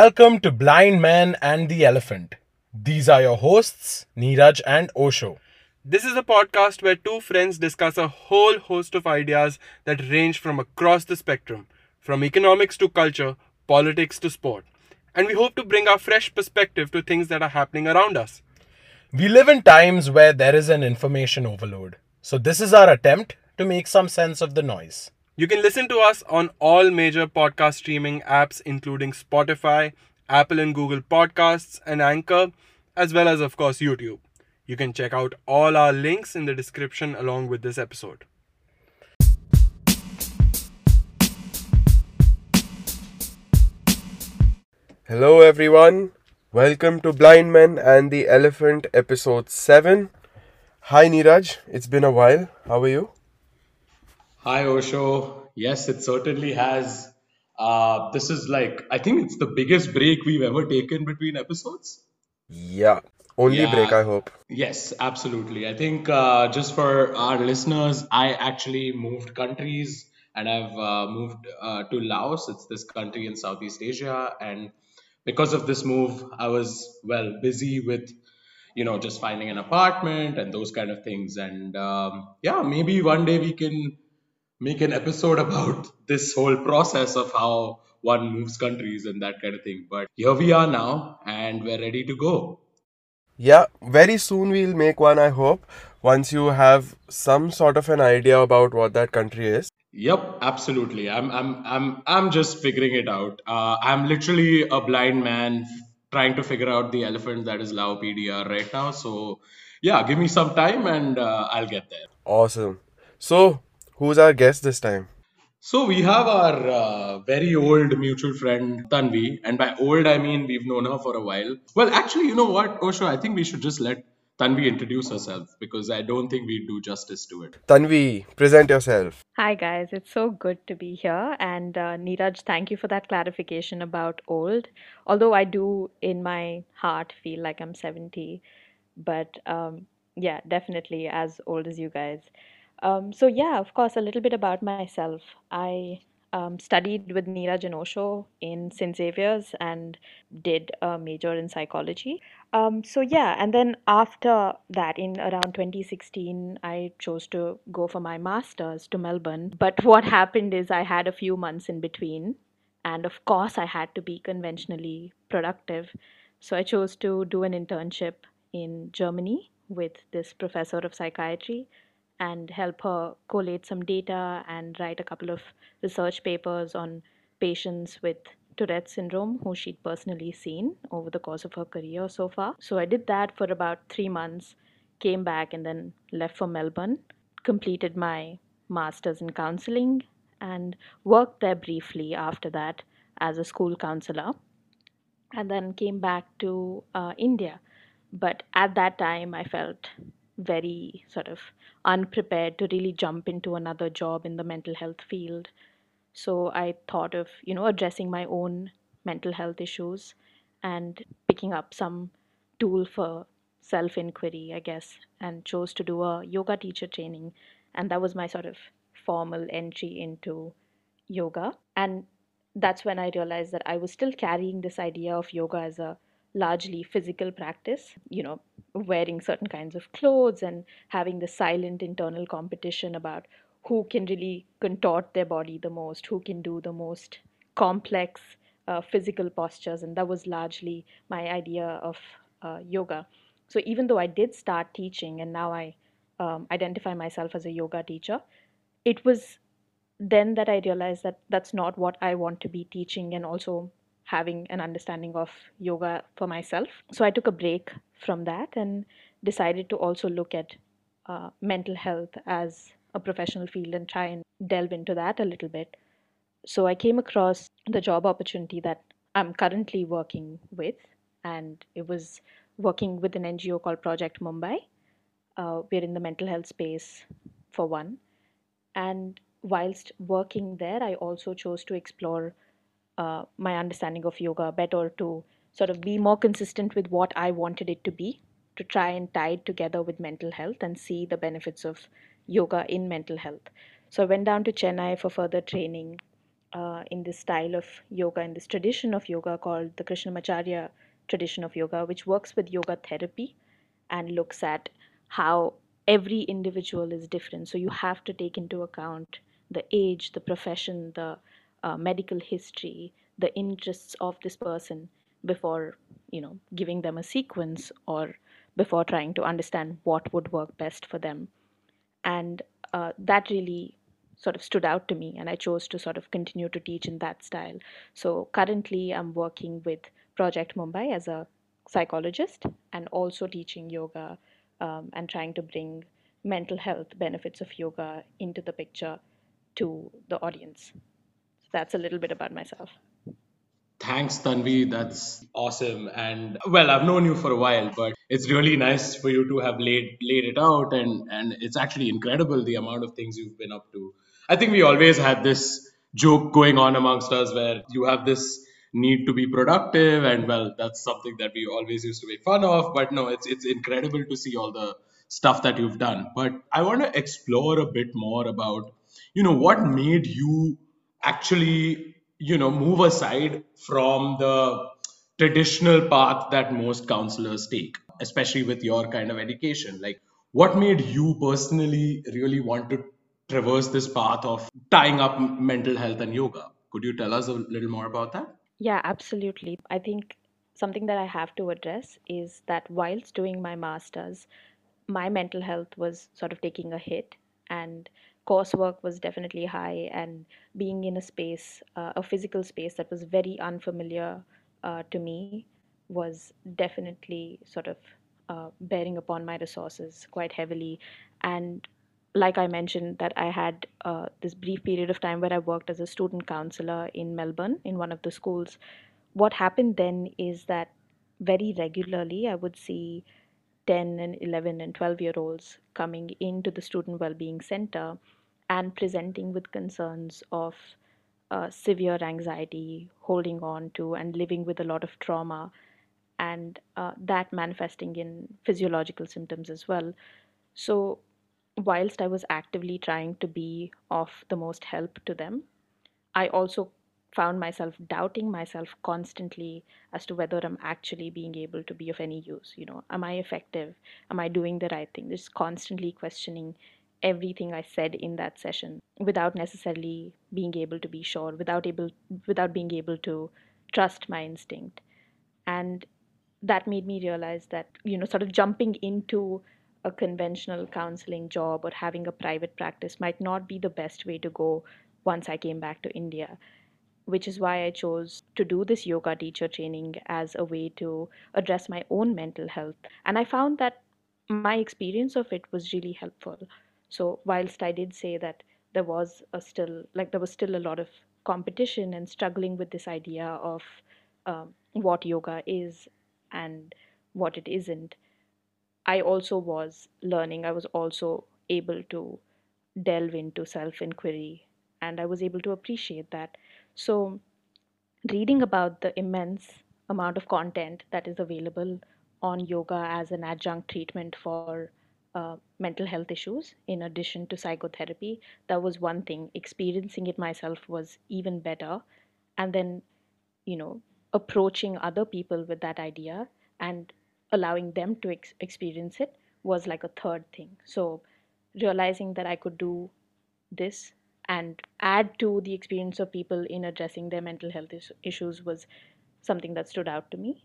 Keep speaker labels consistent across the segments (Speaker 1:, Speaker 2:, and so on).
Speaker 1: Welcome to Blind Man and the Elephant. These are your hosts, Neeraj and Osho.
Speaker 2: This is a podcast where two friends discuss a whole host of ideas that range from across the spectrum, from economics to culture, politics to sport. And we hope to bring our fresh perspective to things that are happening around us.
Speaker 1: We live in times where there is an information overload. So, this is our attempt to make some sense of the noise.
Speaker 2: You can listen to us on all major podcast streaming apps, including Spotify, Apple and Google Podcasts, and Anchor, as well as, of course, YouTube. You can check out all our links in the description along with this episode.
Speaker 3: Hello, everyone. Welcome to Blind Men and the Elephant, episode 7. Hi, Neeraj. It's been a while. How are you?
Speaker 4: Hi, Osho. Yes, it certainly has. Uh, this is like, I think it's the biggest break we've ever taken between episodes.
Speaker 3: Yeah. Only
Speaker 4: Yeah.
Speaker 3: break, I hope.
Speaker 4: Yes, absolutely. I think uh, just for our listeners, I actually moved countries and I've uh, moved uh, to Laos. It's this country in Southeast Asia. And because of this move, I was, well, busy with, you know, just finding an apartment and those kind of things. And um, yeah, maybe one day we can make an episode about this whole process of how one moves countries and that kind of thing. But here we are now and we're ready to go.
Speaker 3: Yeah, very soon we'll make one, I hope, once you have some sort of an idea about what that country is.
Speaker 4: Yep, absolutely. I'm I'm I'm I'm just figuring it out. Uh, I'm literally a blind man trying to figure out the elephant that is Lao PDR right now. So yeah, give me some time and uh, I'll get there.
Speaker 3: Awesome. So, who's our guest this time?
Speaker 4: So we have our uh, very old mutual friend Tanvi, and by old I mean we've known her for a while. Well, actually, you know what, Osho? I think we should just let Tanvi introduce herself because I don't think we do justice to it.
Speaker 3: Tanvi, present yourself.
Speaker 5: Hi guys, it's so good to be here. And uh, Neeraj, thank you for that clarification about old. Although I do, in my heart, feel like I'm 70, but um, yeah, definitely as old as you guys. Um, so yeah, of course, a little bit about myself. I um, studied with Neeraj and Osho in St. Xavier's and did a major in psychology. Um, so yeah, and then after that, in around 2016, I chose to go for my master's to Melbourne. But what happened is I had a few months in between, and of course, I had to be conventionally productive. So I chose to do an internship in Germany with this professor of psychiatry and help her collate some data and write a couple of research papers on patients with Tourette syndrome who she'd personally seen over the course of her career so far. So I did that for about three months, came back, and then left for Melbourne, completed my master's in counseling, and worked there briefly after that as a school counselor, and then came back to uh, India. But at that time, I felt very sort of unprepared to really jump into another job in the mental health field. So I thought of, you know, addressing my own mental health issues and picking up some tool for self inquiry, I guess, and chose to do a yoga teacher training. And that was my sort of formal entry into yoga. And that's when I realized that I was still carrying this idea of yoga as a largely physical practice, you know, wearing certain kinds of clothes and having the silent internal competition about who can really contort their body the most, who can do the most complex uh, physical postures. And that was largely my idea of uh, yoga. So even though I did start teaching and now I um, identify myself as a yoga teacher, it was then that I realized that that's not what I want to be teaching and also having an understanding of yoga for myself. So I took a break from that and decided to also look at uh, mental health as a professional field and try and delve into that a little bit. So I came across the job opportunity that I'm currently working with, and it was working with an NGO called Project Mumbai. Uh, we're in the mental health space for one. And whilst working there, I also chose to explore uh, my understanding of yoga better to sort of be more consistent with what I wanted it to be, to try and tie it together with mental health and see the benefits of yoga in mental health. So I went down to Chennai for further training uh, in this style of yoga, in this tradition of yoga called the Krishnamacharya tradition of yoga, which works with yoga therapy and looks at how every individual is different. So you have to take into account the age, the profession, the uh, medical history, the interests of this person before you know giving them a sequence or before trying to understand what would work best for them. And uh, that really sort of stood out to me and i chose to sort of continue to teach in that style. So currently i'm working with project mumbai as a psychologist and also teaching yoga um, and trying to bring mental health benefits of yoga into the picture to the audience that's a little bit about myself
Speaker 4: Thanks, Tanvi. That's awesome. And well, I've known you for a while, but it's really nice for you to have laid laid it out, and and it's actually incredible the amount of things you've been up to. I think we always had this joke going on amongst us where you have this need to be productive, and well, that's something that we always used to make fun of. But no, it's it's incredible to see all the stuff that you've done. But I want to explore a bit more about, you know, what made you actually you know move aside from the traditional path that most counselors take especially with your kind of education. Like what made you personally really want to traverse this path of tying up mental health and yoga? Could you tell us a little more about that?
Speaker 5: Yeah, absolutely. I think something that I have to address is that whilst doing my master's, my mental health was sort of taking a hit, and coursework was definitely high, and being in a space, uh, a physical space that was very unfamiliar uh, to me, was definitely sort of uh, bearing upon my resources quite heavily. And like I mentioned, that I had uh, this brief period of time where I worked as a student counselor in Melbourne in one of the schools. What happened then is that very regularly I would see 10 and 11 and 12 year olds coming into the Student Wellbeing Center and presenting with concerns of uh, severe anxiety, holding on to, and living with a lot of trauma, and uh, that manifesting in physiological symptoms as well. So, whilst I was actively trying to be of the most help to them, I also found myself doubting myself constantly as to whether I'm actually being able to be of any use. You know, am I effective? Am I doing the right thing? Just constantly questioning everything I said in that session without necessarily being able to be sure, without able without being able to trust my instinct. And that made me realize that, you know, sort of jumping into a conventional counseling job or having a private practice might not be the best way to go once I came back to India which is why I chose to do this yoga teacher training as a way to address my own mental health. And I found that my experience of it was really helpful. So, whilst I did say that there was a still, like, there was still a lot of competition and struggling with this idea of um, what yoga is and what it isn't, I also was learning. I was also able to delve into self inquiry and I was able to appreciate that. So, reading about the immense amount of content that is available on yoga as an adjunct treatment for uh, mental health issues, in addition to psychotherapy, that was one thing. Experiencing it myself was even better. And then, you know, approaching other people with that idea and allowing them to ex- experience it was like a third thing. So, realizing that I could do this and add to the experience of people in addressing their mental health is- issues was something that stood out to me.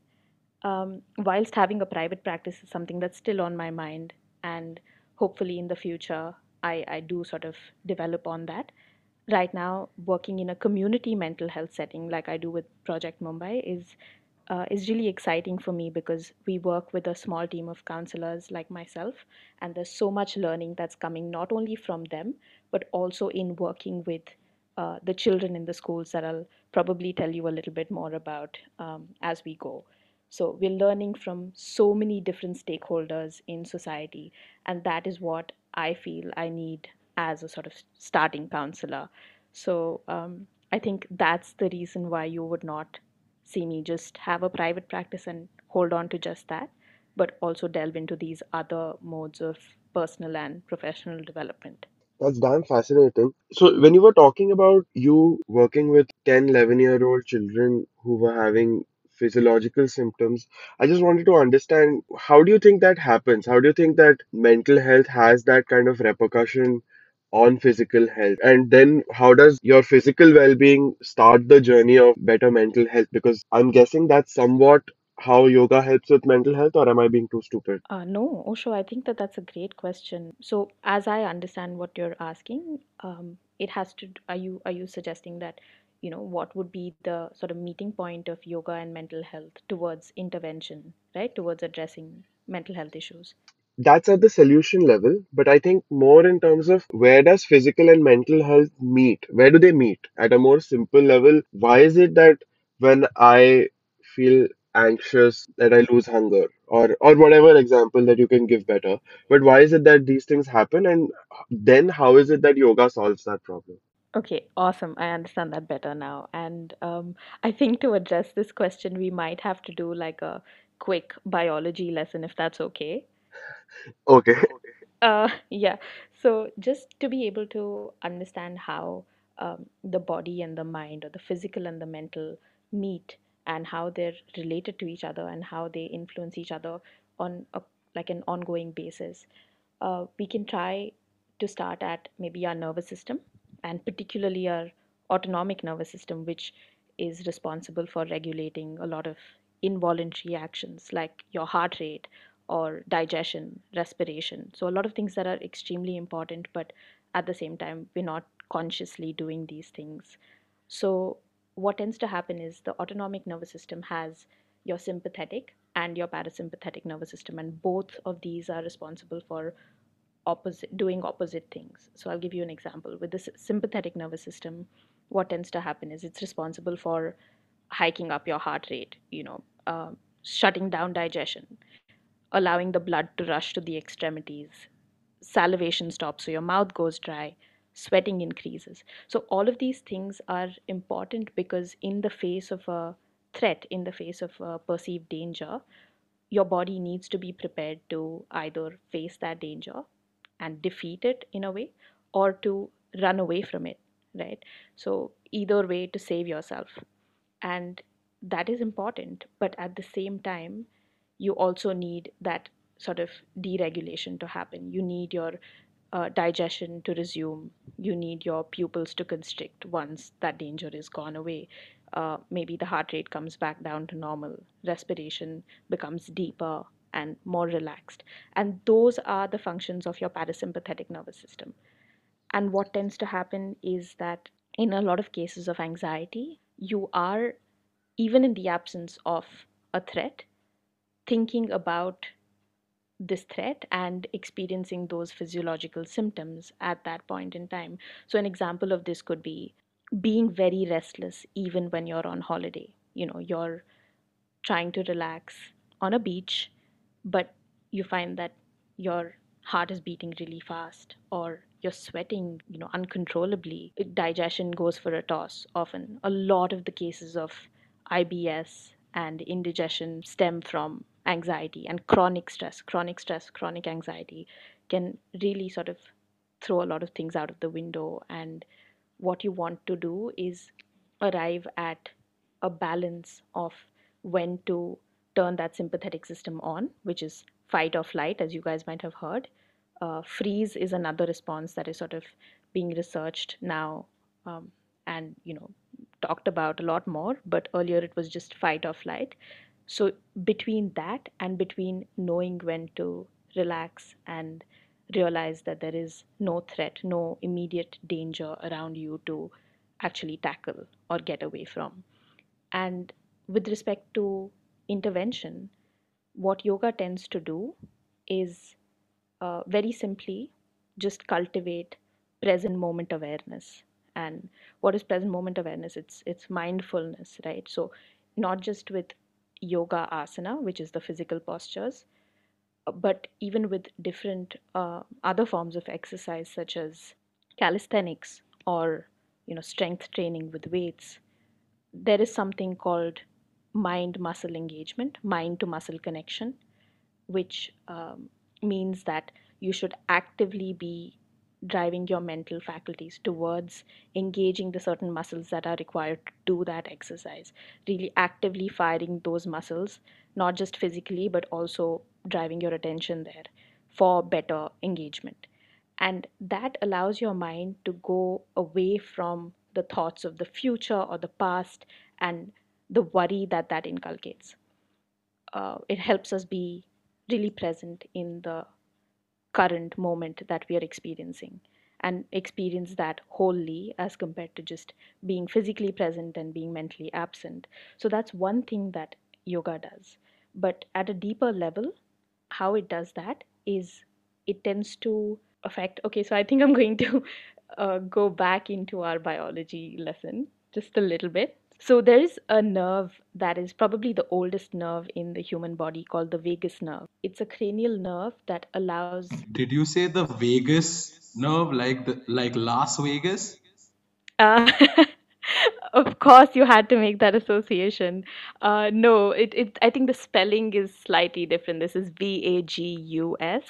Speaker 5: Um, whilst having a private practice is something that's still on my mind, and hopefully in the future, I, I do sort of develop on that. Right now, working in a community mental health setting like I do with Project Mumbai is uh, is really exciting for me because we work with a small team of counselors like myself, and there's so much learning that's coming not only from them, but also in working with uh, the children in the schools that I'll probably tell you a little bit more about um, as we go. So, we're learning from so many different stakeholders in society, and that is what I feel I need as a sort of starting counselor. So, um, I think that's the reason why you would not see me just have a private practice and hold on to just that, but also delve into these other modes of personal and professional development.
Speaker 3: That's damn fascinating. So, when you were talking about you working with 10, 11 year old children who were having physiological symptoms, I just wanted to understand how do you think that happens? How do you think that mental health has that kind of repercussion on physical health? And then, how does your physical well being start the journey of better mental health? Because I'm guessing that's somewhat how yoga helps with mental health, or am I being too stupid?
Speaker 5: Uh, no, Osho, I think that that's a great question. So, as I understand what you're asking, um, it has to. Are you are you suggesting that, you know, what would be the sort of meeting point of yoga and mental health towards intervention, right? Towards addressing mental health issues.
Speaker 3: that's at the solution level, but I think more in terms of where does physical and mental health meet? Where do they meet? At a more simple level, why is it that when I feel anxious that I lose hunger or or whatever example that you can give better, but why is it that these things happen and then how is it that yoga solves that problem?
Speaker 5: Okay, awesome. I understand that better now. And um, I think to address this question, we might have to do like a quick biology lesson, if that's okay.
Speaker 3: Okay.
Speaker 5: Uh, yeah. So just to be able to understand how um, the body and the mind, or the physical and the mental, meet, and how they're related to each other, and how they influence each other on a like an ongoing basis, uh, we can try to start at maybe our nervous system, and particularly our autonomic nervous system, which is responsible for regulating a lot of involuntary actions like your heart rate or digestion, respiration. So, a lot of things that are extremely important, but at the same time, we're not consciously doing these things. So, what tends to happen is the autonomic nervous system has your sympathetic and your parasympathetic nervous system, and both of these are responsible for opposite doing opposite things. So, I'll give you an example. With the sympathetic nervous system, what tends to happen is it's responsible for hiking up your heart rate, you know, uh, shutting down digestion, allowing the blood to rush to the extremities. Salivation stops, so your mouth goes dry, sweating increases. So, all of these things are important because, in the face of a threat, in the face of a perceived danger, your body needs to be prepared to either face that danger and defeat it in a way or to run away from it, right? So, either way to save yourself. And that is important but at the same time you also need that sort of deregulation to happen. You need your uh, digestion to resume. You need your pupils to constrict once that danger is gone away. Uh, maybe the heart rate comes back down to normal. Respiration becomes deeper and more relaxed and those are the functions of your parasympathetic nervous system and what tends to happen is that in a lot of cases of anxiety you are even in the absence of a threat, thinking about this threat and experiencing those physiological symptoms at that point in time. So, an example of this could be being very restless even when you're on holiday. You know, you're trying to relax on a beach, but you find that your heart is beating really fast or you're sweating, you know, uncontrollably. Digestion goes for a toss often. A lot of the cases of IBS and indigestion stem from anxiety and chronic stress. Chronic stress, chronic anxiety can really sort of throw a lot of things out of the window. And what you want to do is arrive at a balance of when to turn that sympathetic system on, which is fight or flight, as you guys might have heard. Uh, freeze is another response that is sort of being researched now um, and you know talked about a lot more. But earlier it was just fight or flight. So between that and between knowing when to relax and realize that there is no threat, no immediate danger around you to actually tackle or get away from. And with respect to intervention, what yoga tends to do is uh, very simply just cultivate present moment awareness. And what is present moment awareness? It's it's mindfulness, right? So not just with yoga asana, which is the physical postures, but even with different uh, other forms of exercise such as calisthenics or you know strength training with weights there is something called mind muscle engagement, mind to muscle connection, which um, means that you should actively be driving your mental faculties towards engaging the certain muscles that are required to do that exercise. Really actively firing those muscles, not just physically, but also driving your attention there for better engagement. And that allows your mind to go away from the thoughts of the future or the past and the worry that that inculcates. Uh, it helps us be really present in the current moment that we are experiencing and experience that wholly as compared to just being physically present and being mentally absent. So that's one thing that yoga does. But at a deeper level, how it does that is it tends to affect. Okay, so I think I'm going to uh, go back into our biology lesson just a little bit. So there is a nerve that is probably the oldest nerve in the human body called the vagus nerve. It's a cranial nerve that allows
Speaker 4: Did you say the vagus nerve, like the like Las Vegas?
Speaker 5: uh, of course you had to make that association. Uh, no, it, it I think the spelling is slightly different. This is V A G U S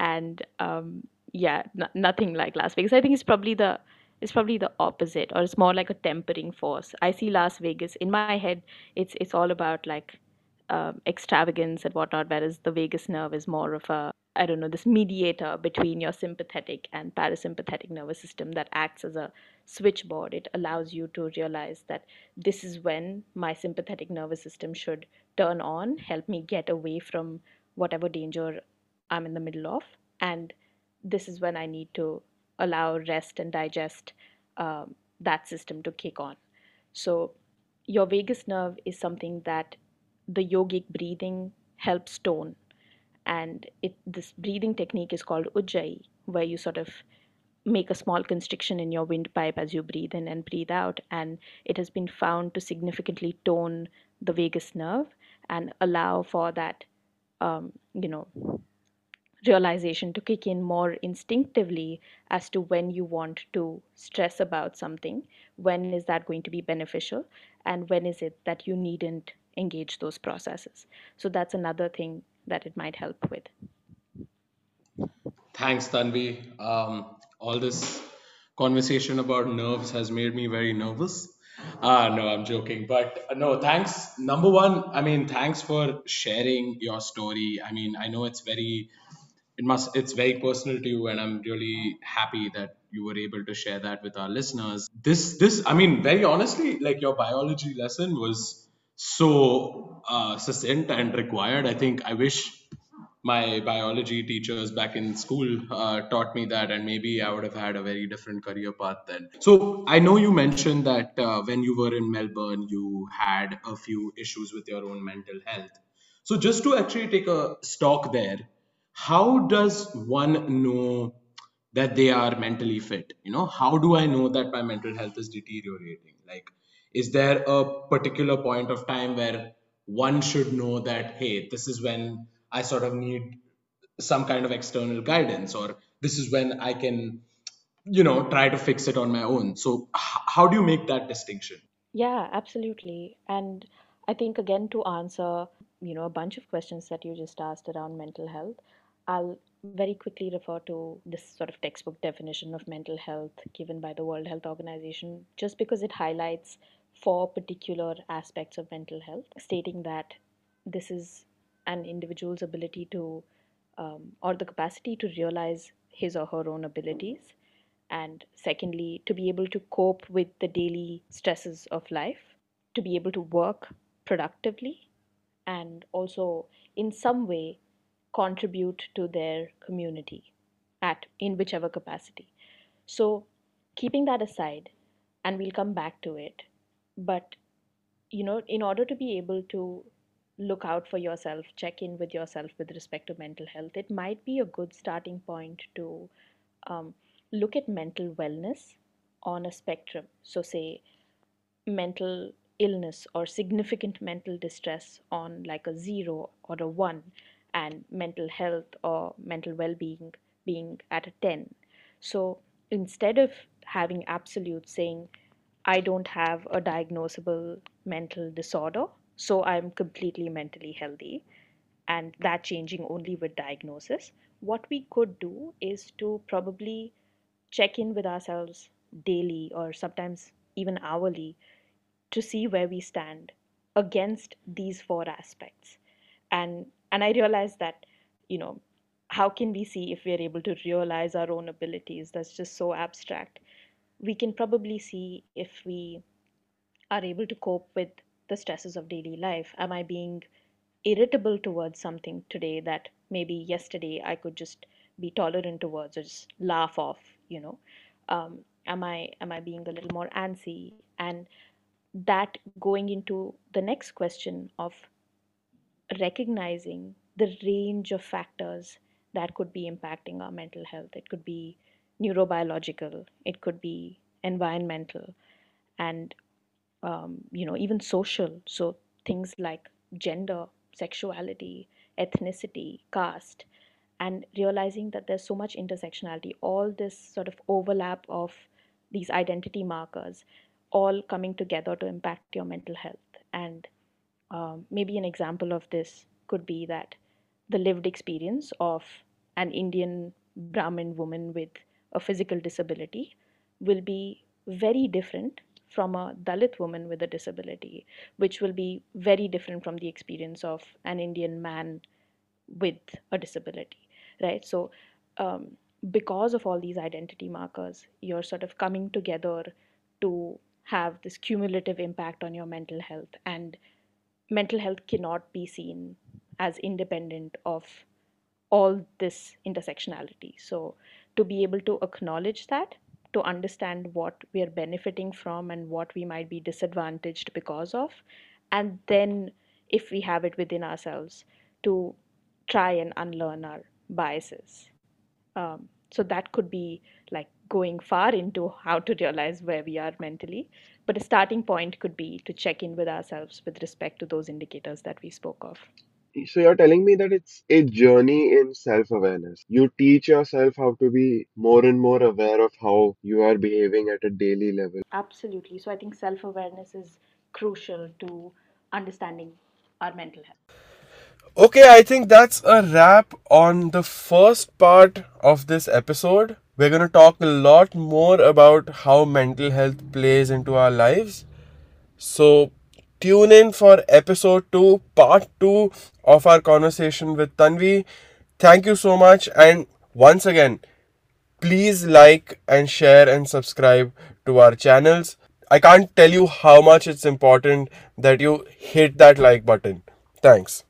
Speaker 5: and um, yeah, n- nothing like Las Vegas. I think it's probably the it's probably the opposite, or it's more like a tempering force. I see Las Vegas in my head. It's it's all about like um, extravagance and whatnot, whereas the vagus nerve is more of a I don't know this mediator between your sympathetic and parasympathetic nervous system that acts as a switchboard. It allows you to realize that this is when my sympathetic nervous system should turn on, help me get away from whatever danger I'm in the middle of, and this is when I need to allow rest and digest um, that system to kick on. So, your vagus nerve is something that the yogic breathing helps tone, and it this breathing technique is called ujjayi, where you sort of make a small constriction in your windpipe as you breathe in and breathe out, and it has been found to significantly tone the vagus nerve and allow for that, um, you know, realization to kick in more instinctively as to when you want to stress about something, when is that going to be beneficial, and when is it that you needn't engage those processes. So that's another thing that it might help with.
Speaker 4: Thanks, Tanvi. Um, all this conversation about nerves has made me very nervous. Ah, no, I'm joking. But uh, no, thanks. Number one, I mean, thanks for sharing your story. I mean, I know it's very, it must, it's very personal to you, and I'm really happy that you were able to share that with our listeners. This, this, I mean, very honestly, like your biology lesson was so uh, succinct and required. I think I wish my biology teachers back in school uh, taught me that and maybe i would have had a very different career path then so i know you mentioned that uh, when you were in melbourne you had a few issues with your own mental health so just to actually take a stock there how does one know that they are mentally fit? You know how do i know that my mental health is deteriorating? Like is there a particular point of time where one should know that hey this is when i sort of need some kind of external guidance or this is when i can you know try to fix it on my own? So how do you make that distinction?
Speaker 5: Yeah, absolutely. And I think again to answer, you know, a bunch of questions that you just asked around mental health, I'll very quickly refer to this sort of textbook definition of mental health given by the World Health Organization, just because it highlights four particular aspects of mental health, stating that this is an individual's ability to, um, or the capacity to realize his or her own abilities and secondly, to be able to cope with the daily stresses of life, to be able to work productively, and also in some way contribute to their community at in whichever capacity. So, keeping that aside, and we'll come back to it, but you know, in order to be able to look out for yourself, check in with yourself with respect to mental health, it might be a good starting point to um, look at mental wellness on a spectrum. So, say mental illness or significant mental distress on like a zero or a one, and mental health or mental well being being at a 10. So, instead of having absolute saying, I don't have a diagnosable mental disorder, so I'm completely mentally healthy, and that changing only with diagnosis. What we could do is to probably check in with ourselves daily or sometimes even hourly to see where we stand against these four aspects and and i realized that you know how can we see if we are able to realize our own abilities? That's just so abstract. We can probably see if we are able to cope with the stresses of daily life. Am i being irritable towards something today that maybe yesterday i could just be tolerant towards or just laugh off you know? Um, am i am i being a little more antsy? And that going into the next question of recognizing the range of factors that could be impacting our mental health. It could be neurobiological, it could be environmental, and um, you know even social. So things like gender, sexuality, ethnicity, caste, and realizing that there's so much intersectionality, all this sort of overlap of these identity markers, all coming together to impact your mental health and um, maybe an example of this could be that the lived experience of an Indian Brahmin woman with a physical disability will be very different from a Dalit woman with a disability, which will be very different from the experience of an Indian man with a disability, right? So, um, because of all these identity markers, you're sort of coming together to have this cumulative impact on your mental health and mental health cannot be seen as independent of all this intersectionality. So, to be able to acknowledge that, to understand what we are benefiting from and what we might be disadvantaged because of, and then if we have it within ourselves, to try and unlearn our biases. Um, so, that could be like going far into how to realize where we are mentally. But a starting point could be to check in with ourselves with respect to those indicators that we spoke of.
Speaker 3: So you're telling me that it's a journey in self-awareness. You teach yourself how to be more and more aware of how you are behaving at a daily level.
Speaker 5: Absolutely. So I think self awareness is crucial to understanding our mental health.
Speaker 2: Okay, I think that's a wrap on the first part of this episode. We're going to talk a lot more about how mental health plays into our lives. So, tune in for episode 2, part 2 of our conversation with Tanvi. Thank you so much. And once again, please like and share and subscribe to our channels. I can't tell you how much it's important that you hit that like button. Thanks.